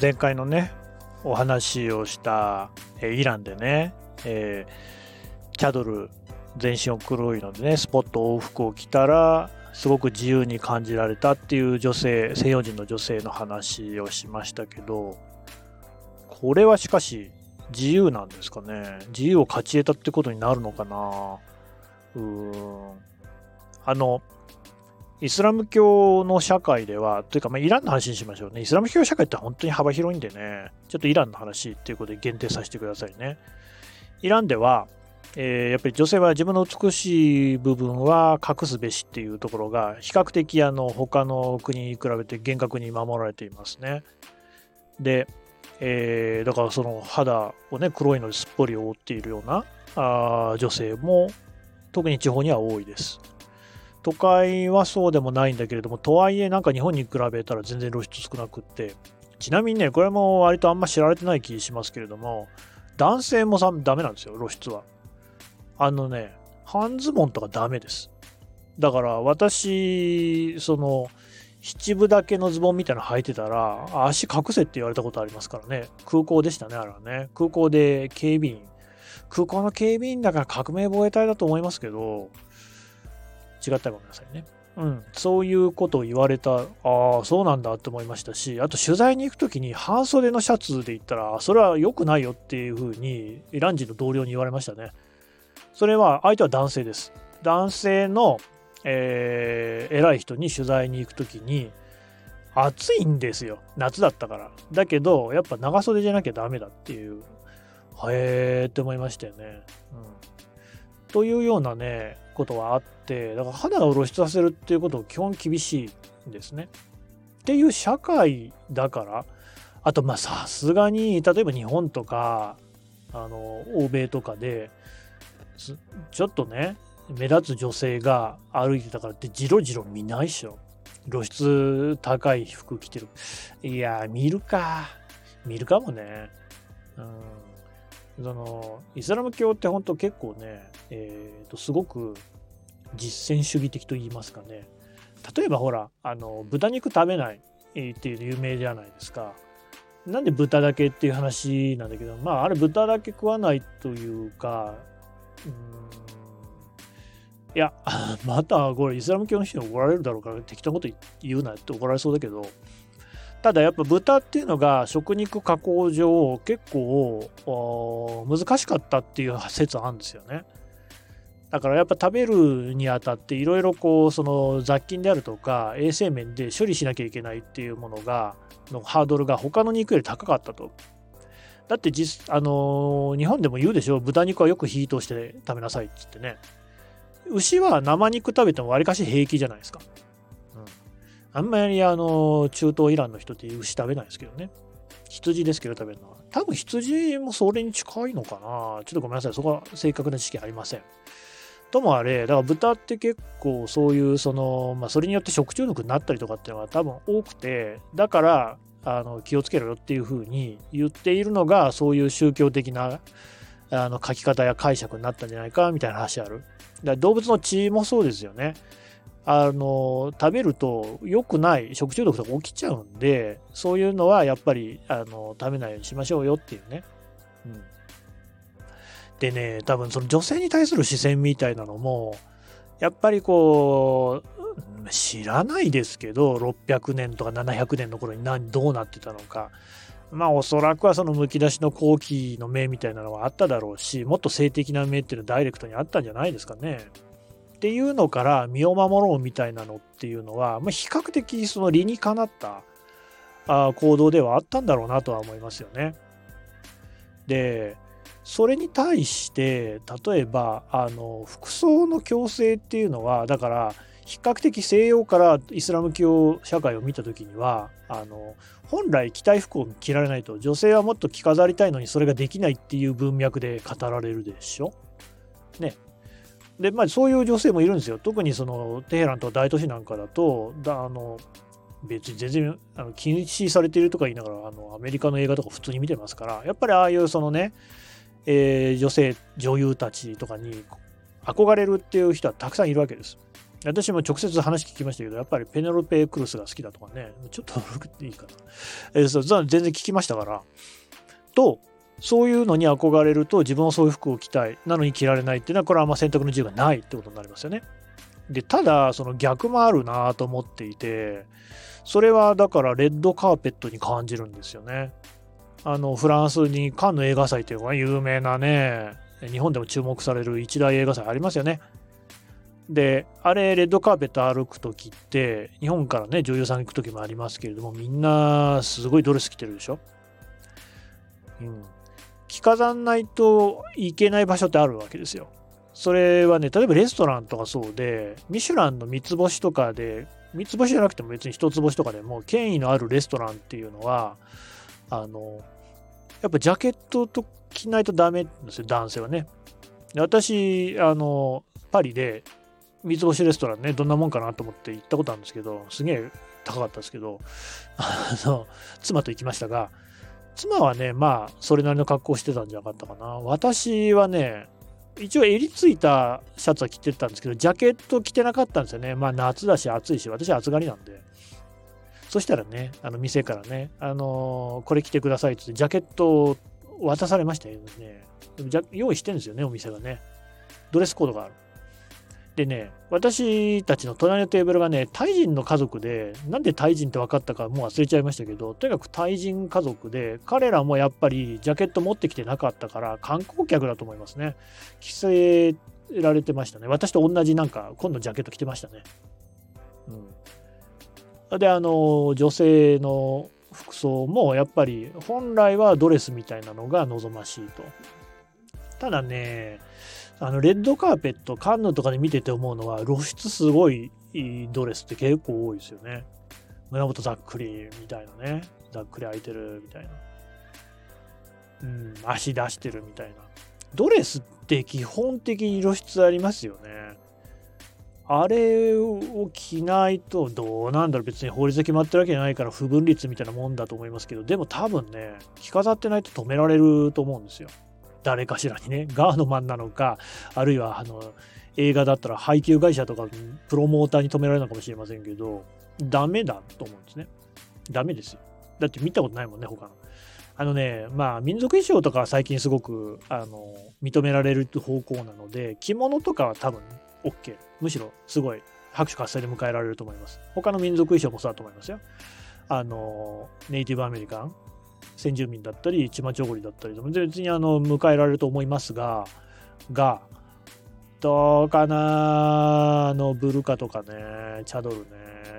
前回のねお話をした、えイランでね、えー、チャドル全身を黒いのでねスポット往復を着たらすごく自由に感じられたっていう女性西洋人の女性の話をしましたけどこれはしかし自由なんですかね？自由を勝ち得たってことになるのかな？うーん。あのイスラム教の社会では、というか、まあ、イランの話にしましょうね。イスラム教社会って本当に幅広いんでね、ちょっとイランの話っていうことで限定させてくださいね。イランでは、えー、やっぱり女性は自分の美しい部分は隠すべしっていうところが比較的あの他の国に比べて厳格に守られていますね。で、えー、だからその肌をね黒いのですっぽり覆っているようなあ女性も特に地方には多いです。都会はそうでもないんだけれども、とはいえなんか日本に比べたら全然露出少なくって、ちなみにね、これも割とあんま知られてない気しますけれども、男性もさダメなんですよ、露出は。あのね、半ズボンとかダメです。だから私、その、七分だけのズボンみたいなの履いてたら、足隠せって言われたことありますからね。空港でしたね、あれはね。空港で警備員。空港の警備員だから革命防衛隊だと思いますけど、違ったらごめんなさいね。うん、そういうことを言われた、ああ、そうなんだって思いましたし、あと取材に行くときに半袖のシャツで言ったら、それは良くないよっていうふうに、イラン人の同僚に言われましたね。それは、相手は男性です。男性の、えー、偉い人に取材に行くときに、暑いんですよ。夏だったから。だけど、やっぱ長袖じゃなきゃダメだっていう、へえって思いましたよね。うん。というようなね、ことはあって、だから肌を露出させるっていうことを基本厳しいんですね。っていう社会だから、あとまあさすがに、例えば日本とか、あの、欧米とかで、ちょっとね、目立つ女性が歩いてたからってじろじろ見ないっしょ。露出高い服着てる。いや、見るか。見るかもね。うん。そのイスラム教って本当結構ね、えー、とすごく実践主義的と言いますかね。例えばほらあの豚肉食べないっていう有名じゃないですか。なんで豚だけっていう話なんだけどまああれ豚だけ食わないというかうんいや またこれイスラム教の人に怒られるだろうから適当なこと言うなって怒られそうだけどただやっぱ豚っていうのが食肉加工上結構難しかったっていう説あるんですよね。だからやっぱ食べるにあたっていろいろこうその雑菌であるとか衛生面で処理しなきゃいけないっていうものがのハードルが他の肉より高かったと。だって実あの日本でも言うでしょ豚肉はよく火通して食べなさいっつってね。牛は生肉食べてもわりかし平気じゃないですか。あんまりあの、中東イランの人って牛食べないですけどね。羊ですけど食べるのは。多分羊もそれに近いのかなちょっとごめんなさい。そこは正確な知識ありません。ともあれ、だから豚って結構そういう、その、まあそれによって食中毒になったりとかっていうのが多分多くて、だから、あの気をつけろよっていうふうに言っているのが、そういう宗教的なあの書き方や解釈になったんじゃないかみたいな話ある。だから動物の血もそうですよね。あの食べると良くない食中毒とか起きちゃうんでそういうのはやっぱりあの食べないようにしましょうよっていうね。うん、でね多分その女性に対する視線みたいなのもやっぱりこう知らないですけど600年とか700年の頃に何どうなってたのか。まあおそらくはそのむき出しの後期の目みたいなのはあっただろうしもっと性的な目っていうのはダイレクトにあったんじゃないですかね。っていうのから身を守ろうみたいなのっていうのは、まあ、比較的その理にかなったあ行動ではあったんだろうなとは思いますよね。でそれに対して例えばあの服装の強制っていうのはだから比較的西洋からイスラム教社会を見た時にはあの本来着たい服を着られないと女性はもっと着飾りたいのにそれができないっていう文脈で語られるでしょ？ね、で、まあ、そういう女性もいるんですよ。特にそのテヘランとか大都市なんかだと、だあの別に全然あの禁止されているとか言いながらあのアメリカの映画とか普通に見てますからやっぱりああいうそのね、えー、女性女優たちとかに憧れるっていう人はたくさんいるわけです。私も直接話聞きましたけど、やっぱりペネロペ・クルスが好きだとかね、ちょっと古くていいかな。えー、そう全然聞きましたから。と、そういうのに憧れると自分はそういう服を着たい。なのに着られないっていうのは、これはあんま選択の自由がないってことになりますよね。で、ただ、その逆もあるなと思っていて、それはだからレッドカーペットに感じるんですよね。あの、フランスにカンヌ映画祭というのが有名なね、日本でも注目される一大映画祭ありますよね。で、あれ、レッドカーペット歩くときって、日本からね、女優さん行くときもありますけれども、みんなすごいドレス着てるでしょ。うん。着飾んないといけない場所ってあるわけですよ。それはね、例えばレストランとかそうで、ミシュランの三つ星とかで、三つ星じゃなくても別に一つ星とかでも、権威のあるレストランっていうのは、あの、やっぱジャケットと着ないとダメなんですよ、男性はね。私、あの、パリで三つ星レストランね、どんなもんかなと思って行ったことあるんですけど、すげえ高かったですけど、あの、妻と行きましたが、妻はね、まあ、それなりの格好してたんじゃなかったかな。私はね、一応襟ついたシャツは着てたんですけど、ジャケット着てなかったんですよね。まあ夏だし暑いし、私は暑がりなんで。そしたらね、あの店からね、あのー、これ着てくださいってって、ジャケットを渡されましたよね。でも用意してるんですよね、お店がね。ドレスコードがある。でね、私たちの隣のテーブルがね、タイ人の家族で、なんでタイ人って分かったかもう忘れちゃいましたけど、とにかくタイ人家族で、彼らもやっぱりジャケット持ってきてなかったから、観光客だと思いますね。着せられてましたね。私と同じなんか、今度ジャケット着てましたね。うん。で、あの、女性の服装もやっぱり本来はドレスみたいなのが望ましいと。ただね、あのレッドカーペット、カンヌとかで見てて思うのは、露出すごいドレスって結構多いですよね。胸元ざっくりみたいなね。ざっくり開いてるみたいな。うん、足出してるみたいな。ドレスって基本的に露出ありますよね。あれを着ないとどうなんだろう別に法律で決まってるわけじゃないから不分率みたいなもんだと思いますけどでも多分ね着飾ってないと止められると思うんですよ。誰かしらにね、ガードマンなのか、あるいはあの映画だったら配給会社とかプロモーターに止められるのかもしれませんけど、ダメだと思うんですね。ダメですよ。だって見たことないもんね、他の。あのね、まあ、民族衣装とかは最近すごくあの認められる方向なので、着物とかは多分 OK。むしろすごい拍手喝采で迎えられると思います。他の民族衣装もそうだと思いますよ。あの、ネイティブアメリカン、先住民だったり、チマチョゴリだったりでも別にあの迎えられると思いますが、が、どうかなあのブルカとかね、チャドルね、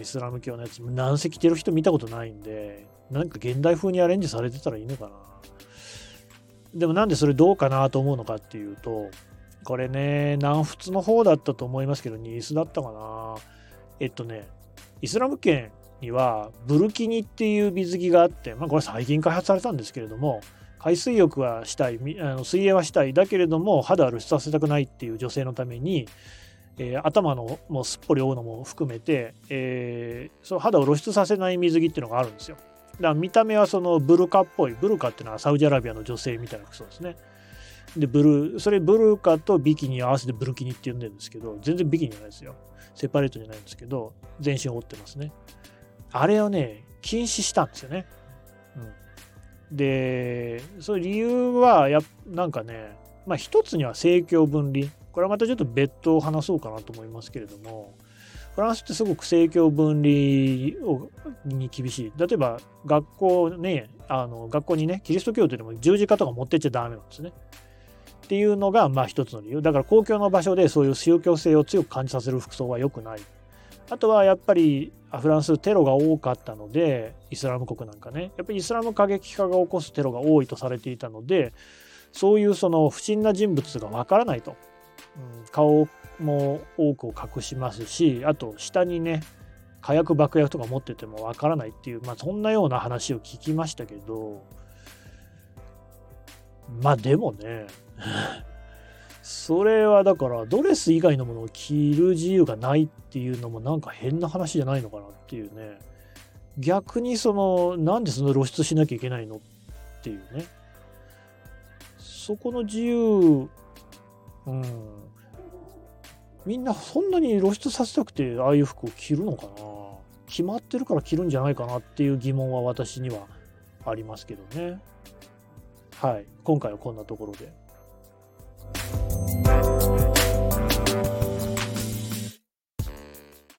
イスラム教のやつ、何せ着てる人見たことないんで、なんか現代風にアレンジされてたらいいのかな。でもなんでそれどうかなと思うのかっていうと、これね、南仏の方だったと思いますけど、ニースだったかな。えっとね、イスラム圏にはブルキニっていう水着があって、まあ、これ最近開発されたんですけれども海水浴はしたいあの水泳はしたいだけれども肌を露出させたくないっていう女性のために、えー、頭のもうすっぽり覆うのも含めて、えー、その肌を露出させない水着っていうのがあるんですよ。だから見た目はそのブルカっぽいブルカっていうのはサウジアラビアの女性みたいな服装ですね。でブルそれブルーカとビキニ合わせてブルキニって呼んでるんですけど全然ビキニじゃないですよ。セパレートじゃないんですけど全身覆ってますね。あれをね、禁止したんですよね。うん、で、その理由はや、なんかね、まあ一つには政教分離。これはまたちょっと別途を話そうかなと思いますけれども、フランスってすごく政教分離をに厳しい。例えば学校ね、あの学校にね、キリスト教徒でも十字架とか持ってっちゃダメなんですね。っていうのがまあ一つの理由。だから公共の場所でそういう宗教性を強く感じさせる服装は良くない。あとはやっぱりフランステロが多かったのでイスラム国なんかね。やっぱりイスラム過激派が起こすテロが多いとされていたのでそういうその不審な人物がわからないと、うん、顔も多くを隠しますしあと下にね火薬爆薬とか持っててもわからないっていう、まあ、そんなような話を聞きましたけどまあでもねそれはだからドレス以外のものを着る自由がないっていうのもなんか変な話じゃないのかなっていうね逆にそのなんでその露出しなきゃいけないのっていうねそこの自由うんみんなそんなに露出させたくてああいう服を着るのかな決まってるから着るんじゃないかなっていう疑問は私にはありますけどね。はい。今回はこんなところで。